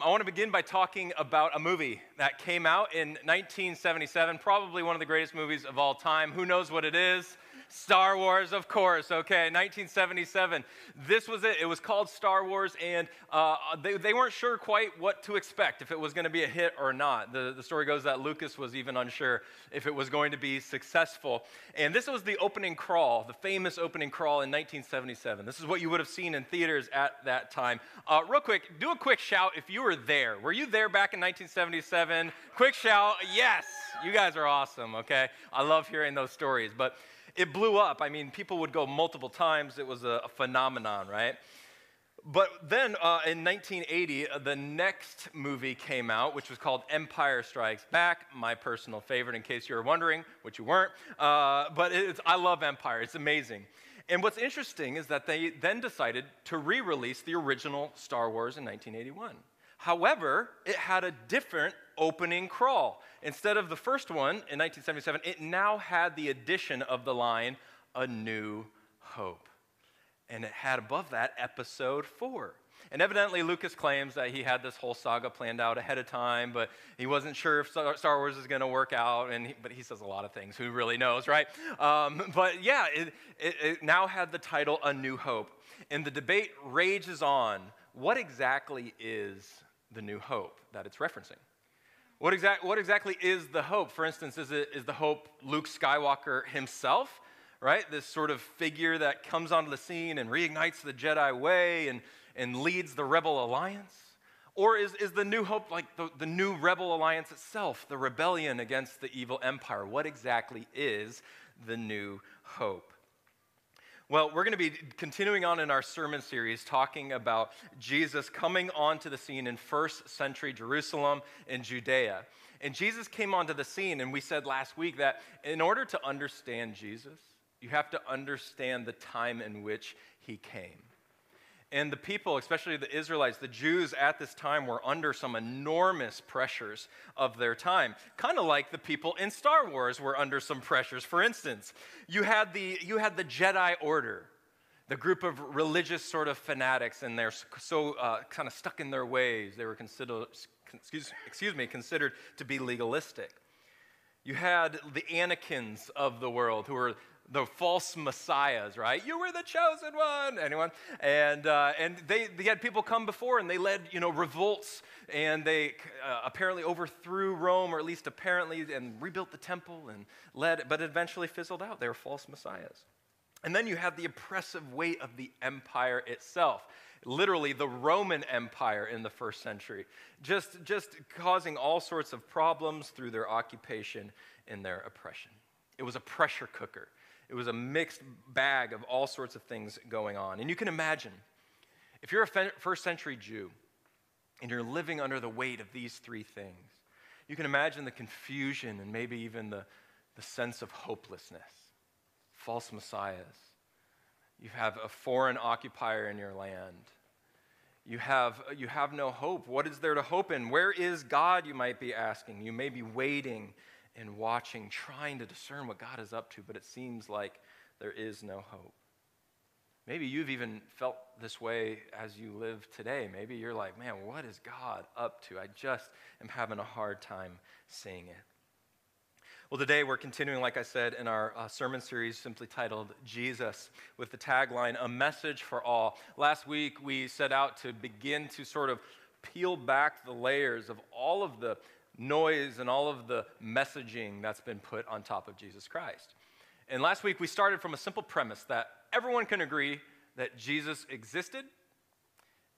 I want to begin by talking about a movie that came out in 1977, probably one of the greatest movies of all time. Who knows what it is? Star Wars, of course, okay, 1977. This was it. It was called Star Wars, and uh, they, they weren't sure quite what to expect, if it was going to be a hit or not. The, the story goes that Lucas was even unsure if it was going to be successful. And this was the opening crawl, the famous opening crawl in 1977. This is what you would have seen in theaters at that time. Uh, real quick, do a quick shout if you were there. Were you there back in 1977? Quick shout, yes! You guys are awesome, okay? I love hearing those stories. But it blew up. I mean, people would go multiple times. It was a, a phenomenon, right? But then uh, in 1980, uh, the next movie came out, which was called Empire Strikes Back, my personal favorite, in case you were wondering, which you weren't. Uh, but I love Empire, it's amazing. And what's interesting is that they then decided to re release the original Star Wars in 1981. However, it had a different opening crawl. Instead of the first one in 1977, it now had the addition of the line, A New Hope. And it had above that episode four. And evidently, Lucas claims that he had this whole saga planned out ahead of time, but he wasn't sure if Star Wars is going to work out. And he, but he says a lot of things. Who really knows, right? Um, but yeah, it, it, it now had the title A New Hope. And the debate rages on what exactly is the new hope that it's referencing? What, what exactly is the hope? For instance, is, it, is the hope Luke Skywalker himself, right? This sort of figure that comes onto the scene and reignites the Jedi way and, and leads the Rebel Alliance? Or is, is the new hope like the, the new Rebel Alliance itself, the rebellion against the evil empire? What exactly is the new hope? Well, we're going to be continuing on in our sermon series talking about Jesus coming onto the scene in first century Jerusalem and Judea. And Jesus came onto the scene, and we said last week that in order to understand Jesus, you have to understand the time in which he came. And the people, especially the Israelites, the Jews at this time, were under some enormous pressures of their time. Kind of like the people in Star Wars were under some pressures. For instance, you had the, you had the Jedi Order, the group of religious sort of fanatics, and they're so uh, kind of stuck in their ways. They were considered, excuse, excuse me, considered to be legalistic. You had the Anakins of the world who were the false messiahs, right? You were the chosen one. Anyone? And, uh, and they, they had people come before and they led, you know, revolts and they uh, apparently overthrew Rome, or at least apparently, and rebuilt the temple and led, but eventually fizzled out. They were false messiahs. And then you have the oppressive weight of the empire itself. Literally, the Roman Empire in the first century, just, just causing all sorts of problems through their occupation and their oppression. It was a pressure cooker. It was a mixed bag of all sorts of things going on. And you can imagine, if you're a first century Jew and you're living under the weight of these three things, you can imagine the confusion and maybe even the, the sense of hopelessness. False messiahs. You have a foreign occupier in your land. You have, you have no hope. What is there to hope in? Where is God, you might be asking? You may be waiting and watching, trying to discern what God is up to, but it seems like there is no hope. Maybe you've even felt this way as you live today. Maybe you're like, man, what is God up to? I just am having a hard time seeing it. Well, today we're continuing, like I said, in our uh, sermon series simply titled Jesus with the tagline, A Message for All. Last week we set out to begin to sort of peel back the layers of all of the noise and all of the messaging that's been put on top of Jesus Christ. And last week we started from a simple premise that everyone can agree that Jesus existed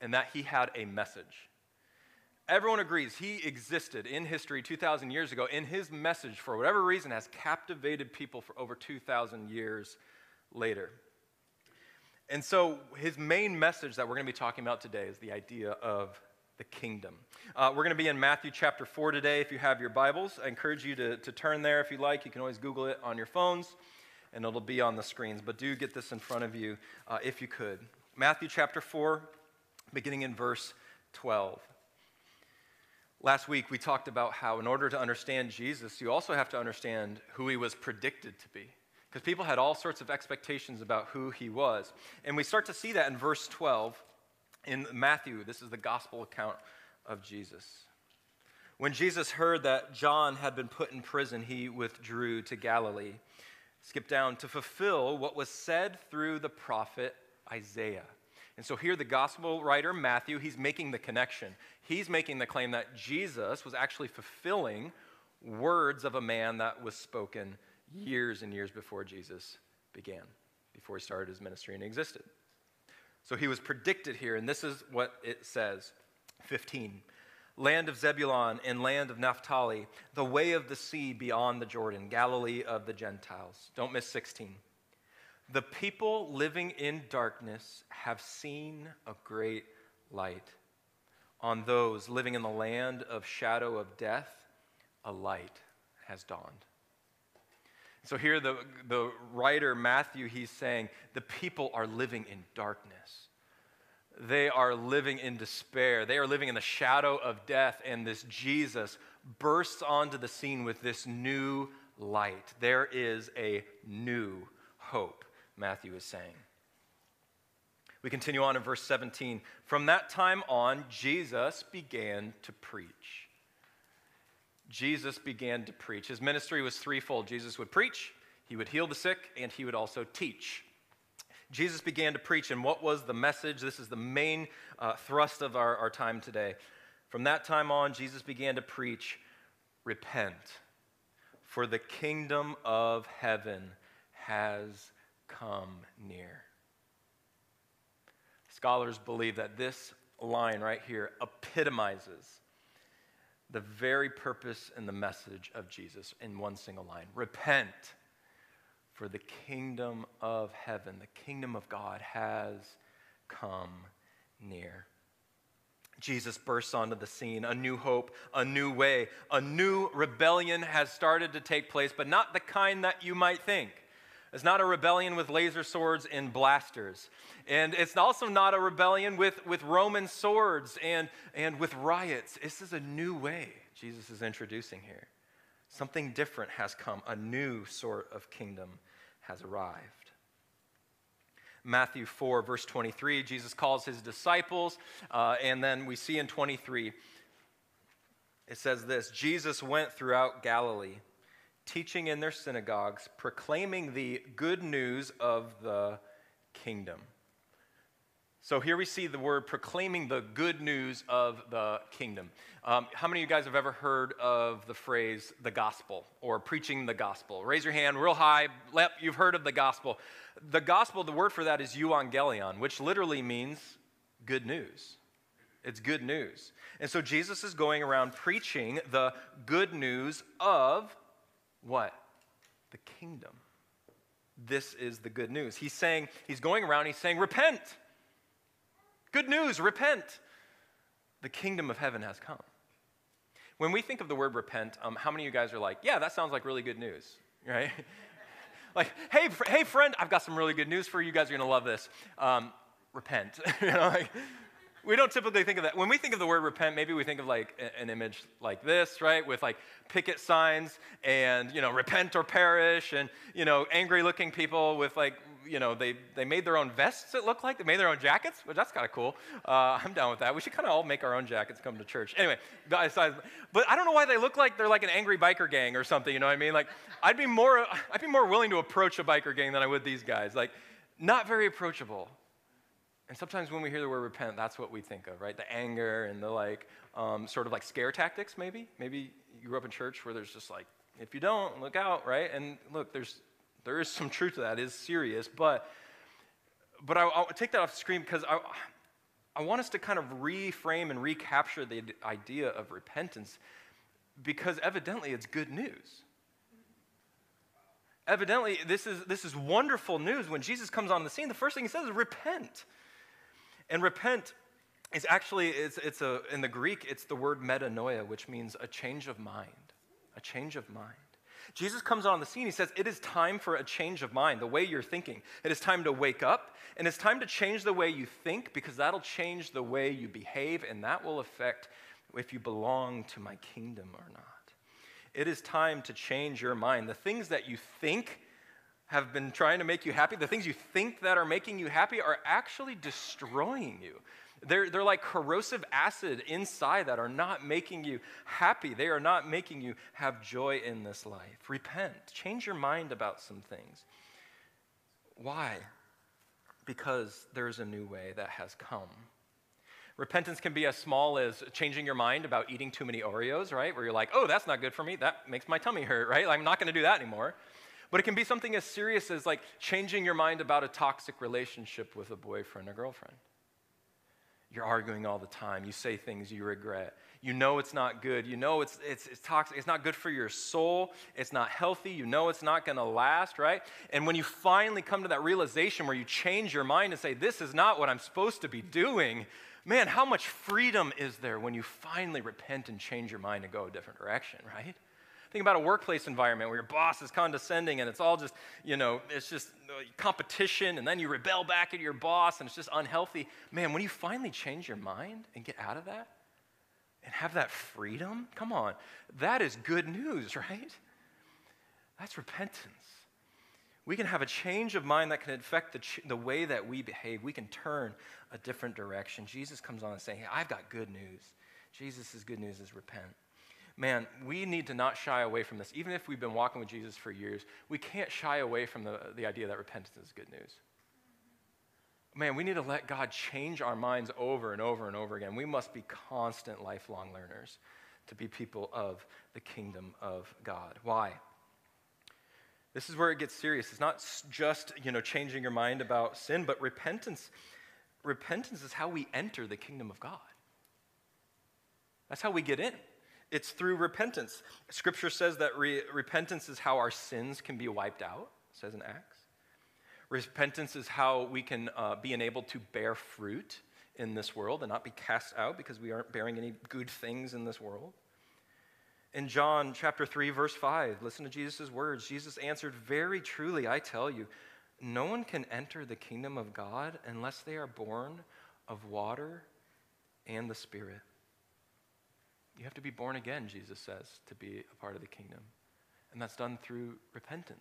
and that he had a message. Everyone agrees he existed in history 2,000 years ago, and his message, for whatever reason, has captivated people for over 2,000 years later. And so, his main message that we're going to be talking about today is the idea of the kingdom. Uh, we're going to be in Matthew chapter 4 today. If you have your Bibles, I encourage you to, to turn there if you like. You can always Google it on your phones, and it'll be on the screens. But do get this in front of you uh, if you could. Matthew chapter 4, beginning in verse 12. Last week, we talked about how, in order to understand Jesus, you also have to understand who he was predicted to be. Because people had all sorts of expectations about who he was. And we start to see that in verse 12 in Matthew, this is the gospel account of Jesus. When Jesus heard that John had been put in prison, he withdrew to Galilee. Skip down to fulfill what was said through the prophet Isaiah. And so here, the gospel writer Matthew, he's making the connection. He's making the claim that Jesus was actually fulfilling words of a man that was spoken years and years before Jesus began, before he started his ministry and existed. So he was predicted here, and this is what it says 15. Land of Zebulun and land of Naphtali, the way of the sea beyond the Jordan, Galilee of the Gentiles. Don't miss 16. The people living in darkness have seen a great light. On those living in the land of shadow of death, a light has dawned. So here, the, the writer Matthew, he's saying the people are living in darkness. They are living in despair. They are living in the shadow of death, and this Jesus bursts onto the scene with this new light. There is a new hope, Matthew is saying. We continue on in verse 17. From that time on, Jesus began to preach Jesus began to preach. His ministry was threefold Jesus would preach, he would heal the sick, and he would also teach. Jesus began to preach, and what was the message? This is the main uh, thrust of our, our time today. From that time on, Jesus began to preach repent, for the kingdom of heaven has come near. Scholars believe that this line right here epitomizes the very purpose and the message of Jesus in one single line Repent, for the kingdom of heaven, the kingdom of God has come near. Jesus bursts onto the scene. A new hope, a new way, a new rebellion has started to take place, but not the kind that you might think. It's not a rebellion with laser swords and blasters. And it's also not a rebellion with, with Roman swords and, and with riots. This is a new way Jesus is introducing here. Something different has come, a new sort of kingdom has arrived. Matthew 4, verse 23, Jesus calls his disciples, uh, and then we see in 23, it says this Jesus went throughout Galilee teaching in their synagogues, proclaiming the good news of the kingdom. So here we see the word proclaiming the good news of the kingdom. Um, how many of you guys have ever heard of the phrase the gospel or preaching the gospel? Raise your hand real high. Lep, you've heard of the gospel. The gospel, the word for that is euangelion, which literally means good news. It's good news. And so Jesus is going around preaching the good news of what? The kingdom. This is the good news. He's saying, he's going around, he's saying, repent. Good news, repent. The kingdom of heaven has come. When we think of the word repent, um, how many of you guys are like, yeah, that sounds like really good news, right? like, hey, fr- hey, friend, I've got some really good news for you. You guys are going to love this. Um, repent. you know, like, we don't typically think of that. When we think of the word repent, maybe we think of like an image like this, right? With like picket signs and, you know, repent or perish and, you know, angry looking people with like, you know, they, they made their own vests, it looked like. They made their own jackets, which that's kind of cool. Uh, I'm down with that. We should kind of all make our own jackets come to church. Anyway, guys, but I don't know why they look like they're like an angry biker gang or something, you know what I mean? Like, I'd be more, I'd be more willing to approach a biker gang than I would these guys. Like, not very approachable. And sometimes when we hear the word repent, that's what we think of, right? The anger and the like, um, sort of like scare tactics, maybe. Maybe you grew up in church where there's just like, if you don't, look out, right? And look, there's there is some truth to that. It is serious, but but I, will take that off the screen because I I want us to kind of reframe and recapture the idea of repentance because evidently it's good news. Evidently, this is, this is wonderful news. When Jesus comes on the scene, the first thing he says is repent. And repent is actually, it's, it's a, in the Greek, it's the word metanoia, which means a change of mind. A change of mind. Jesus comes on the scene. He says, It is time for a change of mind, the way you're thinking. It is time to wake up, and it's time to change the way you think because that'll change the way you behave, and that will affect if you belong to my kingdom or not. It is time to change your mind. The things that you think have been trying to make you happy, the things you think that are making you happy are actually destroying you. They're, they're like corrosive acid inside that are not making you happy. They are not making you have joy in this life. Repent. Change your mind about some things. Why? Because there's a new way that has come. Repentance can be as small as changing your mind about eating too many Oreos, right? Where you're like, oh, that's not good for me. That makes my tummy hurt, right? I'm not going to do that anymore. But it can be something as serious as like changing your mind about a toxic relationship with a boyfriend or girlfriend. You're arguing all the time. You say things you regret. You know it's not good. You know it's, it's, it's toxic. It's not good for your soul. It's not healthy. You know it's not going to last, right? And when you finally come to that realization where you change your mind and say, This is not what I'm supposed to be doing, man, how much freedom is there when you finally repent and change your mind and go a different direction, right? Think about a workplace environment where your boss is condescending and it's all just, you know, it's just uh, competition and then you rebel back at your boss and it's just unhealthy. Man, when you finally change your mind and get out of that and have that freedom, come on, that is good news, right? That's repentance. We can have a change of mind that can affect the, ch- the way that we behave. We can turn a different direction. Jesus comes on and saying, hey, I've got good news. Jesus' good news is repent man, we need to not shy away from this. Even if we've been walking with Jesus for years, we can't shy away from the, the idea that repentance is good news. Man, we need to let God change our minds over and over and over again. We must be constant lifelong learners to be people of the kingdom of God. Why? This is where it gets serious. It's not just, you know, changing your mind about sin, but repentance. Repentance is how we enter the kingdom of God. That's how we get in. It's through repentance. Scripture says that re- repentance is how our sins can be wiped out, says in Acts. Repentance is how we can uh, be enabled to bear fruit in this world and not be cast out because we aren't bearing any good things in this world. In John chapter 3, verse 5, listen to Jesus' words. Jesus answered, Very truly, I tell you, no one can enter the kingdom of God unless they are born of water and the Spirit. You have to be born again, Jesus says, to be a part of the kingdom. And that's done through repentance.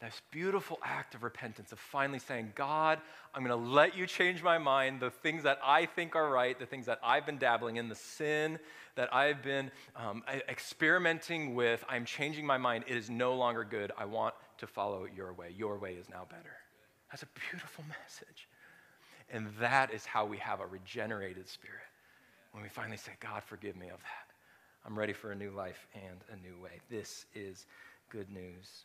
This beautiful act of repentance, of finally saying, God, I'm going to let you change my mind. The things that I think are right, the things that I've been dabbling in, the sin that I've been um, experimenting with, I'm changing my mind. It is no longer good. I want to follow your way. Your way is now better. That's a beautiful message. And that is how we have a regenerated spirit when we finally say, God, forgive me of that. I'm ready for a new life and a new way. This is good news.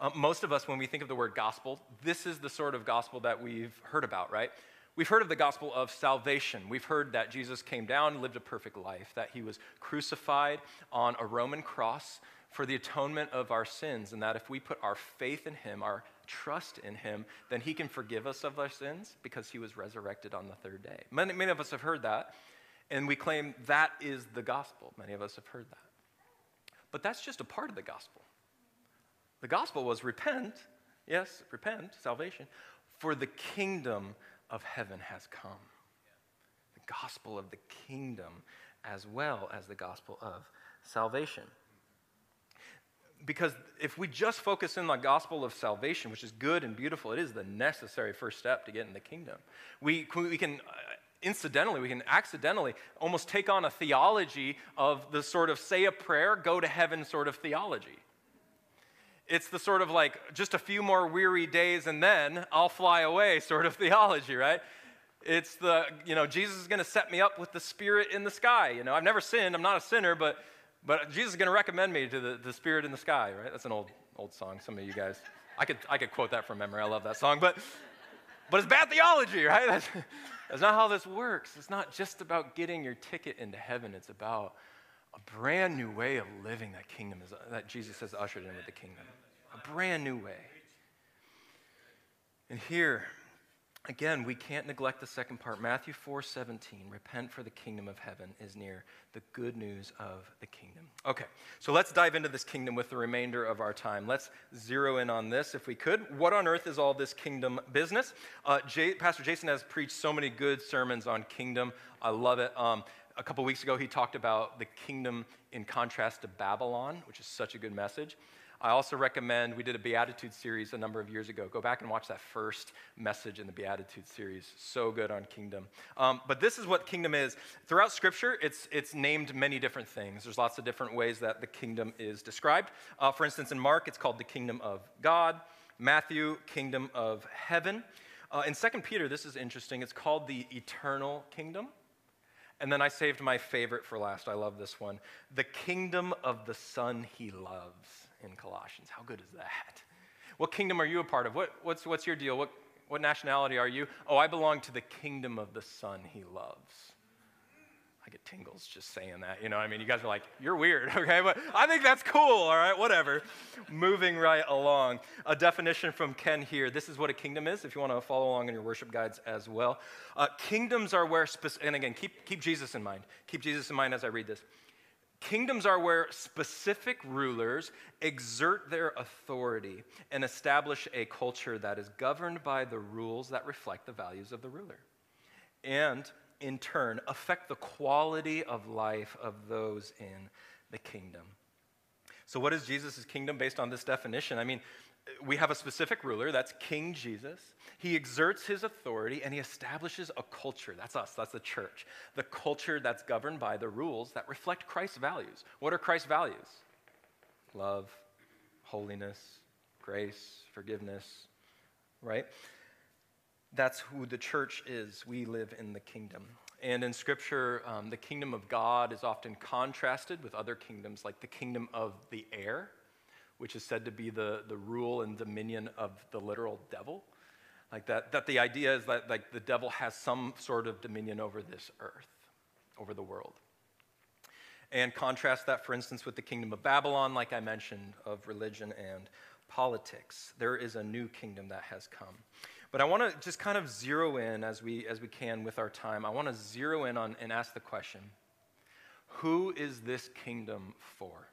Um, most of us, when we think of the word gospel, this is the sort of gospel that we've heard about, right? We've heard of the gospel of salvation. We've heard that Jesus came down, lived a perfect life, that he was crucified on a Roman cross for the atonement of our sins, and that if we put our faith in him, our trust in him, then he can forgive us of our sins because he was resurrected on the third day. Many, many of us have heard that, and we claim that is the gospel. Many of us have heard that. But that's just a part of the gospel. The gospel was repent, yes, repent, salvation, for the kingdom of heaven has come. The gospel of the kingdom as well as the gospel of salvation because if we just focus in on the gospel of salvation, which is good and beautiful, it is the necessary first step to get in the kingdom. We, we can uh, incidentally, we can accidentally almost take on a theology of the sort of say a prayer, go to heaven sort of theology. It's the sort of like just a few more weary days and then I'll fly away sort of theology, right? It's the, you know, Jesus is going to set me up with the spirit in the sky. You know, I've never sinned, I'm not a sinner, but but Jesus is going to recommend me to the, the spirit in the sky, right? That's an old, old song. Some of you guys, I could, I could quote that from memory. I love that song. But, but it's bad theology, right? That's, that's not how this works. It's not just about getting your ticket into heaven. It's about a brand new way of living that kingdom is, that Jesus has ushered into the kingdom. A brand new way. And here, Again, we can't neglect the second part. Matthew 4 17, repent for the kingdom of heaven is near, the good news of the kingdom. Okay, so let's dive into this kingdom with the remainder of our time. Let's zero in on this if we could. What on earth is all this kingdom business? Uh, Jay, Pastor Jason has preached so many good sermons on kingdom. I love it. Um, a couple weeks ago, he talked about the kingdom in contrast to Babylon, which is such a good message. I also recommend, we did a Beatitude series a number of years ago. Go back and watch that first message in the Beatitude series. So good on kingdom. Um, but this is what kingdom is. Throughout Scripture, it's, it's named many different things. There's lots of different ways that the kingdom is described. Uh, for instance, in Mark, it's called the kingdom of God. Matthew, kingdom of heaven. Uh, in 2 Peter, this is interesting. It's called the eternal kingdom. And then I saved my favorite for last. I love this one. The kingdom of the Son he loves in Colossians. How good is that? What kingdom are you a part of? What, what's, what's your deal? What, what nationality are you? Oh, I belong to the kingdom of the Son he loves. I get tingles just saying that. You know, I mean, you guys are like, you're weird, okay? But I think that's cool, all right? Whatever. Moving right along. A definition from Ken here. This is what a kingdom is, if you want to follow along in your worship guides as well. Uh, kingdoms are where, and again, keep, keep Jesus in mind. Keep Jesus in mind as I read this. Kingdoms are where specific rulers exert their authority and establish a culture that is governed by the rules that reflect the values of the ruler. And in turn, affect the quality of life of those in the kingdom. So, what is Jesus' kingdom based on this definition? I mean, we have a specific ruler, that's King Jesus. He exerts his authority and he establishes a culture. That's us, that's the church. The culture that's governed by the rules that reflect Christ's values. What are Christ's values? Love, holiness, grace, forgiveness, right? That's who the church is. We live in the kingdom. And in Scripture, um, the kingdom of God is often contrasted with other kingdoms, like the kingdom of the air, which is said to be the, the rule and dominion of the literal devil. Like that, that the idea is that like the devil has some sort of dominion over this earth, over the world. And contrast that, for instance, with the kingdom of Babylon, like I mentioned, of religion and politics. There is a new kingdom that has come. But I want to just kind of zero in as we, as we can with our time. I want to zero in on and ask the question who is this kingdom for?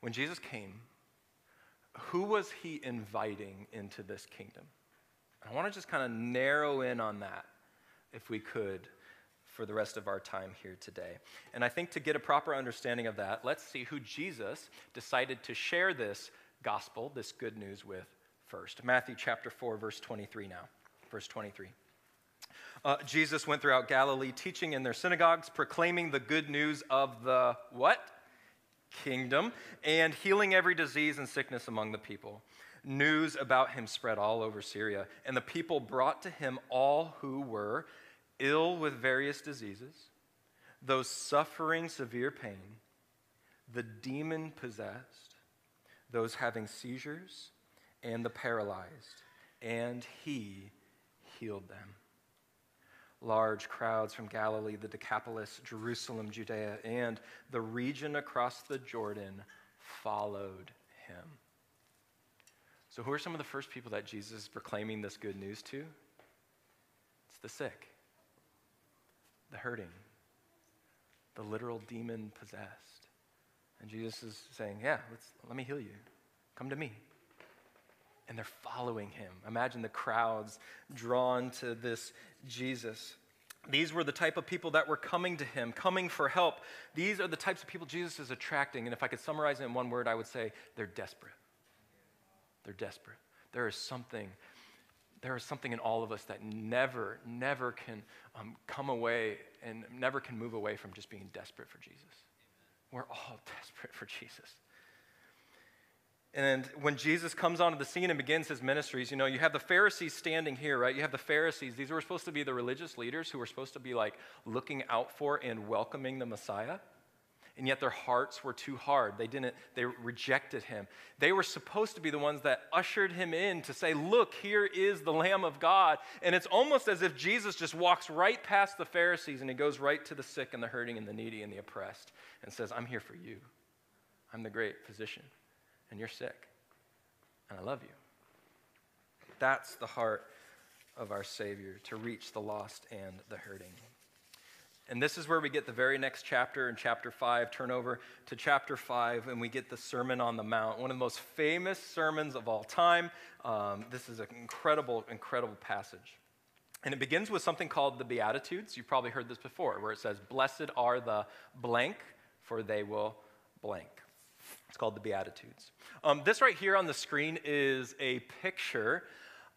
When Jesus came, who was he inviting into this kingdom? I want to just kind of narrow in on that, if we could, for the rest of our time here today. And I think to get a proper understanding of that, let's see who Jesus decided to share this gospel, this good news with first. Matthew chapter 4, verse 23 now. Verse 23. Uh, Jesus went throughout Galilee, teaching in their synagogues, proclaiming the good news of the what? Kingdom, and healing every disease and sickness among the people. News about him spread all over Syria, and the people brought to him all who were ill with various diseases, those suffering severe pain, the demon possessed, those having seizures and the paralyzed, and he healed them. Large crowds from Galilee, the Decapolis, Jerusalem, Judea, and the region across the Jordan followed him. So, who are some of the first people that Jesus is proclaiming this good news to? It's the sick, the hurting, the literal demon possessed. And Jesus is saying, Yeah, let's, let me heal you. Come to me and they're following him. Imagine the crowds drawn to this Jesus. These were the type of people that were coming to him, coming for help. These are the types of people Jesus is attracting. And if I could summarize it in one word, I would say they're desperate. They're desperate. There is something, there is something in all of us that never, never can um, come away and never can move away from just being desperate for Jesus. We're all desperate for Jesus. And when Jesus comes onto the scene and begins his ministries, you know, you have the Pharisees standing here, right? You have the Pharisees. These were supposed to be the religious leaders who were supposed to be like looking out for and welcoming the Messiah. And yet their hearts were too hard. They didn't, they rejected him. They were supposed to be the ones that ushered him in to say, Look, here is the Lamb of God. And it's almost as if Jesus just walks right past the Pharisees and he goes right to the sick and the hurting and the needy and the oppressed and says, I'm here for you. I'm the great physician and you're sick, and I love you. That's the heart of our Savior, to reach the lost and the hurting. And this is where we get the very next chapter in chapter 5. Turn over to chapter 5, and we get the Sermon on the Mount, one of the most famous sermons of all time. Um, this is an incredible, incredible passage. And it begins with something called the Beatitudes. You've probably heard this before, where it says, Blessed are the blank, for they will blank. It's called the Beatitudes. Um, this right here on the screen is a picture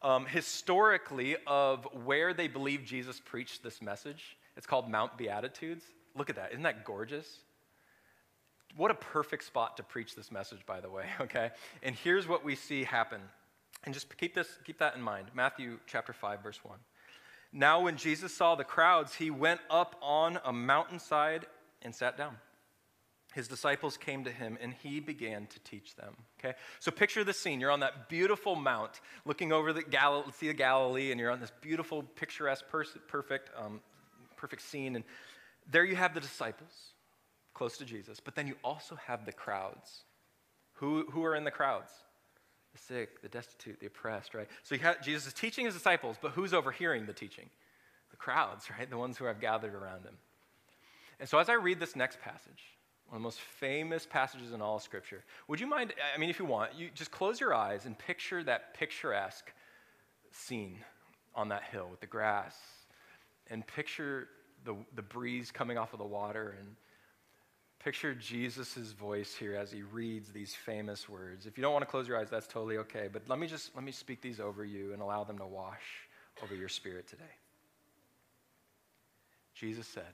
um, historically of where they believe Jesus preached this message. It's called Mount Beatitudes. Look at that. Isn't that gorgeous? What a perfect spot to preach this message, by the way, okay? And here's what we see happen. And just keep, this, keep that in mind Matthew chapter 5, verse 1. Now, when Jesus saw the crowds, he went up on a mountainside and sat down. His disciples came to him and he began to teach them. Okay? So picture the scene. You're on that beautiful mount looking over the Gal- Sea of Galilee and you're on this beautiful, picturesque, perfect, um, perfect scene. And there you have the disciples close to Jesus. But then you also have the crowds. Who, who are in the crowds? The sick, the destitute, the oppressed, right? So have, Jesus is teaching his disciples, but who's overhearing the teaching? The crowds, right? The ones who have gathered around him. And so as I read this next passage, one of the most famous passages in all of Scripture. Would you mind, I mean, if you want, you just close your eyes and picture that picturesque scene on that hill with the grass, and picture the, the breeze coming off of the water, and picture Jesus' voice here as he reads these famous words. If you don't want to close your eyes, that's totally okay, but let me just let me speak these over you and allow them to wash over your spirit today. Jesus said,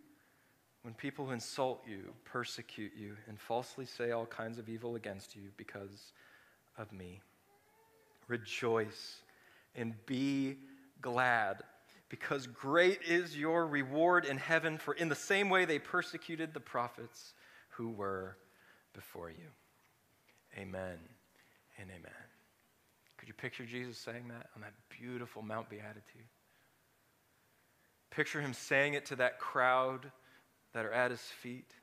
when people insult you, persecute you, and falsely say all kinds of evil against you because of me. Rejoice and be glad, because great is your reward in heaven, for in the same way they persecuted the prophets who were before you. Amen and amen. Could you picture Jesus saying that on that beautiful Mount Beatitude? Picture him saying it to that crowd that are at his feet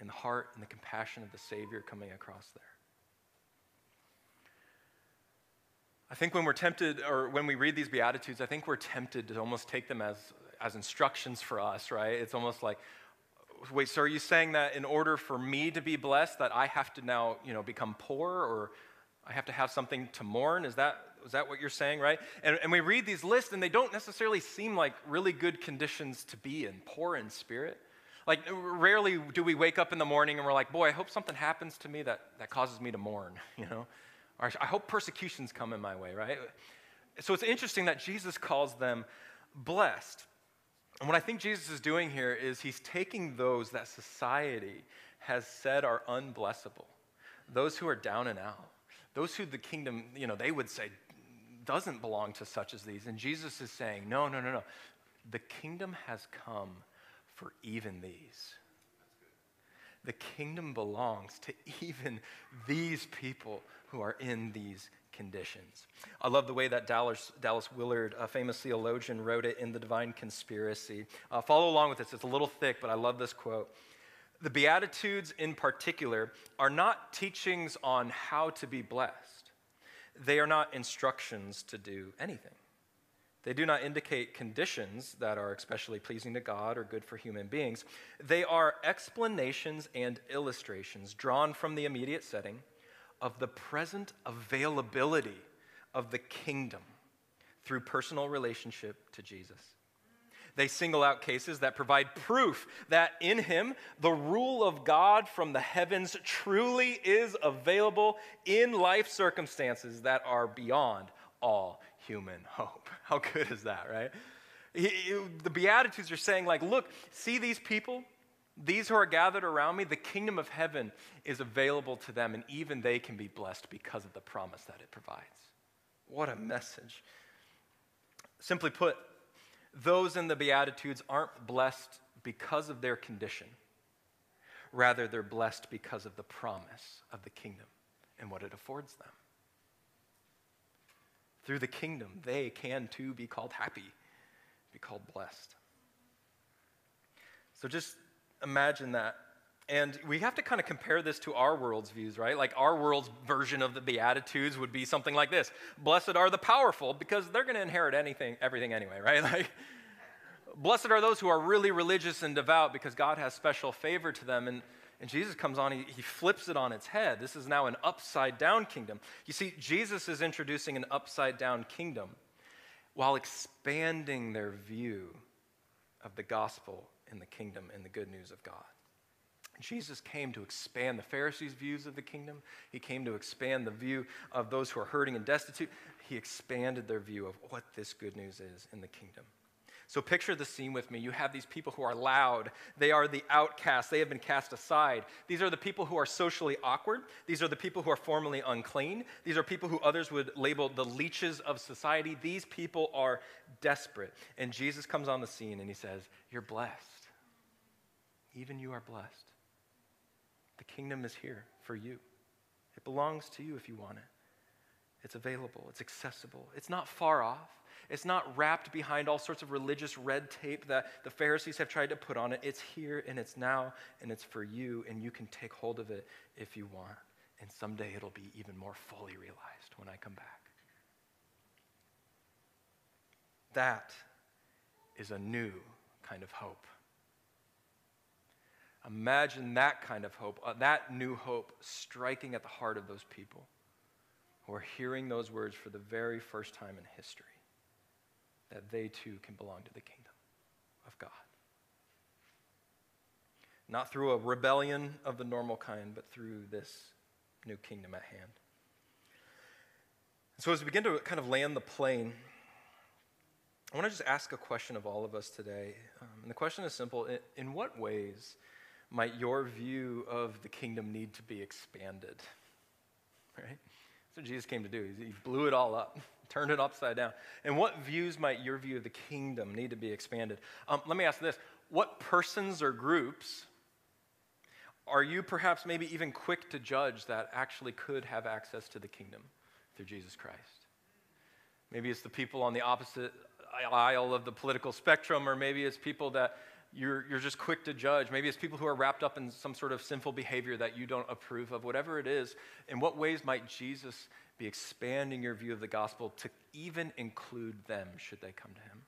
and the heart and the compassion of the Savior coming across there. I think when we're tempted, or when we read these Beatitudes, I think we're tempted to almost take them as, as instructions for us, right? It's almost like, wait, so are you saying that in order for me to be blessed, that I have to now, you know, become poor, or I have to have something to mourn? Is that is that what you're saying, right? And, and we read these lists, and they don't necessarily seem like really good conditions to be in, poor in spirit. Like, rarely do we wake up in the morning and we're like, boy, I hope something happens to me that, that causes me to mourn, you know? Or I hope persecutions come in my way, right? So it's interesting that Jesus calls them blessed. And what I think Jesus is doing here is he's taking those that society has said are unblessable, those who are down and out, those who the kingdom, you know, they would say, doesn't belong to such as these. And Jesus is saying, no, no, no, no. The kingdom has come for even these. The kingdom belongs to even these people who are in these conditions. I love the way that Dallas, Dallas Willard, a famous theologian, wrote it in The Divine Conspiracy. Uh, follow along with this. It's a little thick, but I love this quote. The Beatitudes, in particular, are not teachings on how to be blessed they are not instructions to do anything. They do not indicate conditions that are especially pleasing to God or good for human beings. They are explanations and illustrations drawn from the immediate setting of the present availability of the kingdom through personal relationship to Jesus. They single out cases that provide proof that in Him, the rule of God from the heavens truly is available in life circumstances that are beyond all human hope. How good is that, right? The Beatitudes are saying, like, look, see these people? These who are gathered around me, the kingdom of heaven is available to them, and even they can be blessed because of the promise that it provides. What a message. Simply put, those in the Beatitudes aren't blessed because of their condition. Rather, they're blessed because of the promise of the kingdom and what it affords them. Through the kingdom, they can too be called happy, be called blessed. So just imagine that. And we have to kind of compare this to our world's views, right? Like our world's version of the Beatitudes would be something like this Blessed are the powerful because they're going to inherit anything, everything anyway, right? Like, blessed are those who are really religious and devout because God has special favor to them. And, and Jesus comes on, he, he flips it on its head. This is now an upside down kingdom. You see, Jesus is introducing an upside down kingdom while expanding their view of the gospel and the kingdom and the good news of God. Jesus came to expand the Pharisees' views of the kingdom. He came to expand the view of those who are hurting and destitute. He expanded their view of what this good news is in the kingdom. So picture the scene with me. You have these people who are loud. They are the outcasts. They have been cast aside. These are the people who are socially awkward. These are the people who are formally unclean. These are people who others would label the leeches of society. These people are desperate. And Jesus comes on the scene and he says, You're blessed. Even you are blessed. The kingdom is here for you. It belongs to you if you want it. It's available, it's accessible, it's not far off. It's not wrapped behind all sorts of religious red tape that the Pharisees have tried to put on it. It's here and it's now and it's for you, and you can take hold of it if you want. And someday it'll be even more fully realized when I come back. That is a new kind of hope. Imagine that kind of hope, uh, that new hope striking at the heart of those people who are hearing those words for the very first time in history that they too can belong to the kingdom of God. Not through a rebellion of the normal kind, but through this new kingdom at hand. So, as we begin to kind of land the plane, I want to just ask a question of all of us today. Um, and the question is simple In what ways might your view of the kingdom need to be expanded? Right? That's what Jesus came to do. He blew it all up, turned it upside down. And what views might your view of the kingdom need to be expanded? Um, let me ask this What persons or groups are you perhaps maybe even quick to judge that actually could have access to the kingdom through Jesus Christ? Maybe it's the people on the opposite aisle of the political spectrum, or maybe it's people that you're, you're just quick to judge. Maybe it's people who are wrapped up in some sort of sinful behavior that you don't approve of. Whatever it is, in what ways might Jesus be expanding your view of the gospel to even include them should they come to him?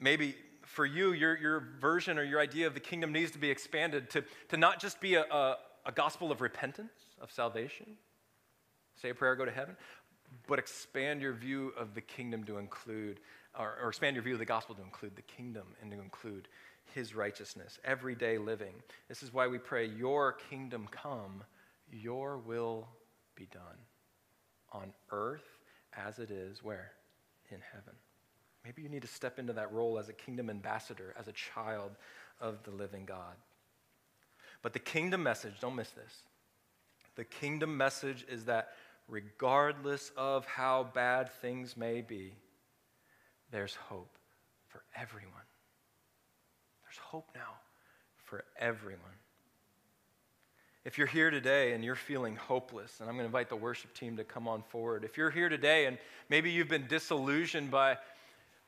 Maybe for you, your, your version or your idea of the kingdom needs to be expanded to, to not just be a, a, a gospel of repentance, of salvation, say a prayer, go to heaven, but expand your view of the kingdom to include or, or expand your view of the gospel to include the kingdom and to include his righteousness, everyday living. This is why we pray, Your kingdom come, your will be done on earth as it is where? In heaven. Maybe you need to step into that role as a kingdom ambassador, as a child of the living God. But the kingdom message, don't miss this. The kingdom message is that regardless of how bad things may be, there's hope for everyone. There's hope now for everyone. If you're here today and you're feeling hopeless, and I'm going to invite the worship team to come on forward. If you're here today and maybe you've been disillusioned by,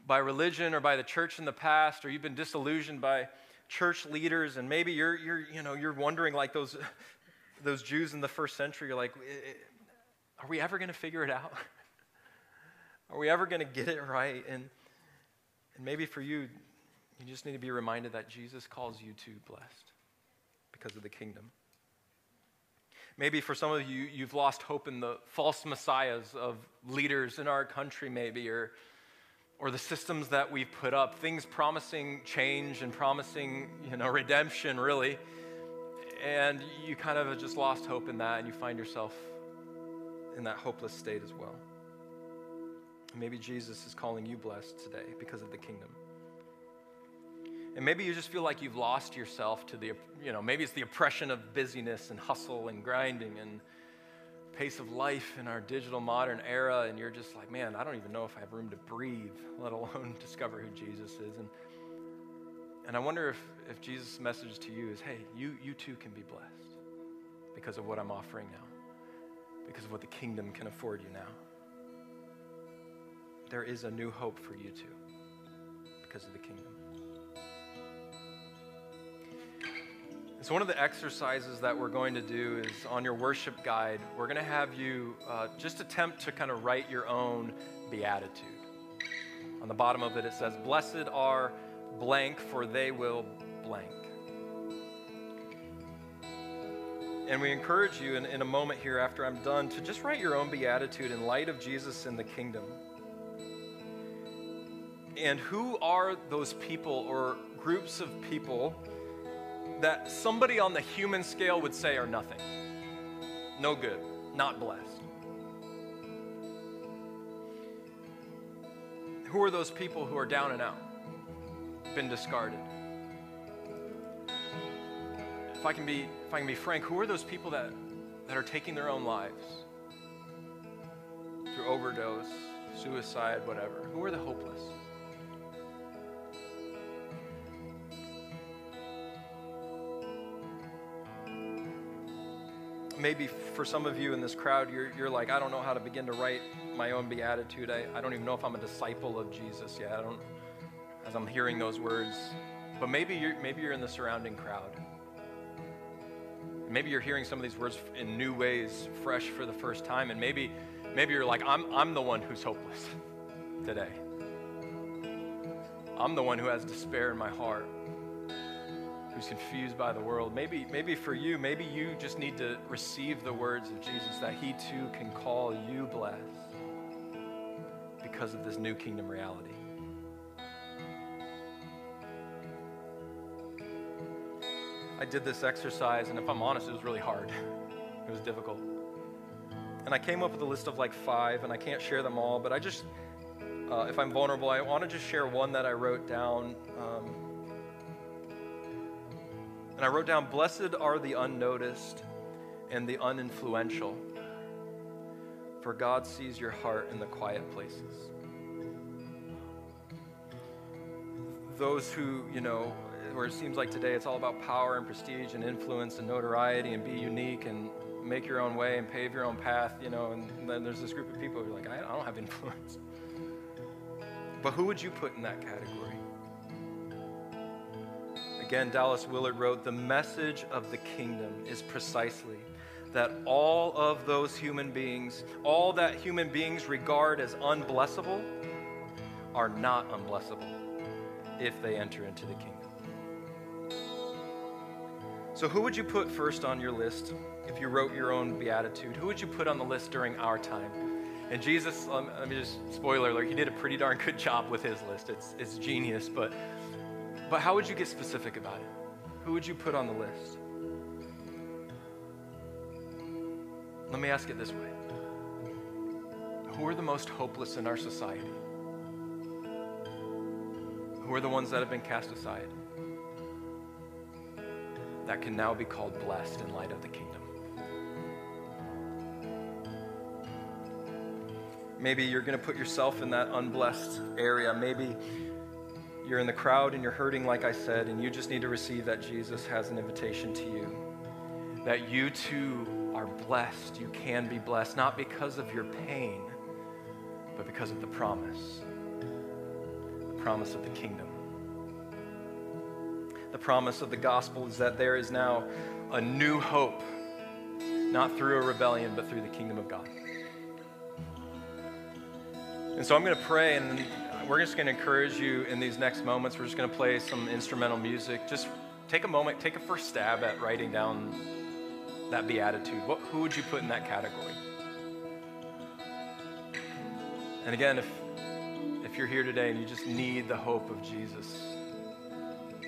by religion or by the church in the past, or you've been disillusioned by church leaders, and maybe you're, you're, you know, you're wondering like those, those Jews in the first century, you're like, are we ever going to figure it out? Are we ever going to get it right? And, and maybe for you, you just need to be reminded that Jesus calls you to blessed because of the kingdom. Maybe for some of you, you've lost hope in the false messiahs of leaders in our country, maybe, or, or the systems that we've put up, things promising change and promising, you know, redemption, really. And you kind of just lost hope in that, and you find yourself in that hopeless state as well. Maybe Jesus is calling you blessed today because of the kingdom. And maybe you just feel like you've lost yourself to the, you know, maybe it's the oppression of busyness and hustle and grinding and pace of life in our digital modern era, and you're just like, man, I don't even know if I have room to breathe, let alone discover who Jesus is. And, and I wonder if, if Jesus' message to you is, hey, you, you too can be blessed because of what I'm offering now, because of what the kingdom can afford you now. There is a new hope for you too because of the kingdom. So, one of the exercises that we're going to do is on your worship guide, we're going to have you uh, just attempt to kind of write your own beatitude. On the bottom of it, it says, Blessed are blank, for they will blank. And we encourage you in, in a moment here after I'm done to just write your own beatitude in light of Jesus in the kingdom. And who are those people or groups of people that somebody on the human scale would say are nothing? No good, not blessed. Who are those people who are down and out, been discarded? If I can be, if I can be frank, who are those people that, that are taking their own lives through overdose, suicide, whatever? Who are the hopeless? Maybe for some of you in this crowd, you're, you're like, I don't know how to begin to write my own beatitude. I, I don't even know if I'm a disciple of Jesus yet. I don't, as I'm hearing those words. But maybe you're, maybe you're in the surrounding crowd. Maybe you're hearing some of these words in new ways, fresh for the first time. And maybe, maybe you're like, I'm, I'm the one who's hopeless today. I'm the one who has despair in my heart who's confused by the world. Maybe, maybe for you, maybe you just need to receive the words of Jesus that he too can call you blessed because of this new kingdom reality. I did this exercise, and if I'm honest, it was really hard. it was difficult. And I came up with a list of like five, and I can't share them all, but I just, uh, if I'm vulnerable, I want to just share one that I wrote down. Um, and I wrote down, Blessed are the unnoticed and the uninfluential, for God sees your heart in the quiet places. Those who, you know, where it seems like today it's all about power and prestige and influence and notoriety and be unique and make your own way and pave your own path, you know, and then there's this group of people who are like, I don't have influence. But who would you put in that category? Again, Dallas Willard wrote The message of the kingdom is precisely that all of those human beings, all that human beings regard as unblessable, are not unblessable if they enter into the kingdom. So, who would you put first on your list if you wrote your own beatitude? Who would you put on the list during our time? And Jesus, um, let me just spoiler alert, he did a pretty darn good job with his list. It's, it's genius, but but how would you get specific about it? Who would you put on the list? Let me ask it this way Who are the most hopeless in our society? Who are the ones that have been cast aside? That can now be called blessed in light of the kingdom. Maybe you're going to put yourself in that unblessed area. Maybe you're in the crowd and you're hurting, like I said, and you just need to receive that Jesus has an invitation to you. That you too are blessed. You can be blessed, not because of your pain, but because of the promise the promise of the kingdom. The promise of the gospel is that there is now a new hope, not through a rebellion, but through the kingdom of God. And so I'm going to pray, and we're just going to encourage you in these next moments. We're just going to play some instrumental music. Just take a moment, take a first stab at writing down that beatitude. What, who would you put in that category? And again, if, if you're here today and you just need the hope of Jesus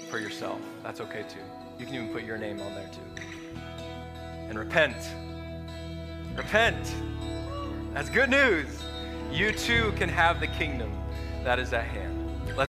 for yourself, that's okay too. You can even put your name on there too. And repent. Repent. That's good news. You too can have the kingdom that is at hand.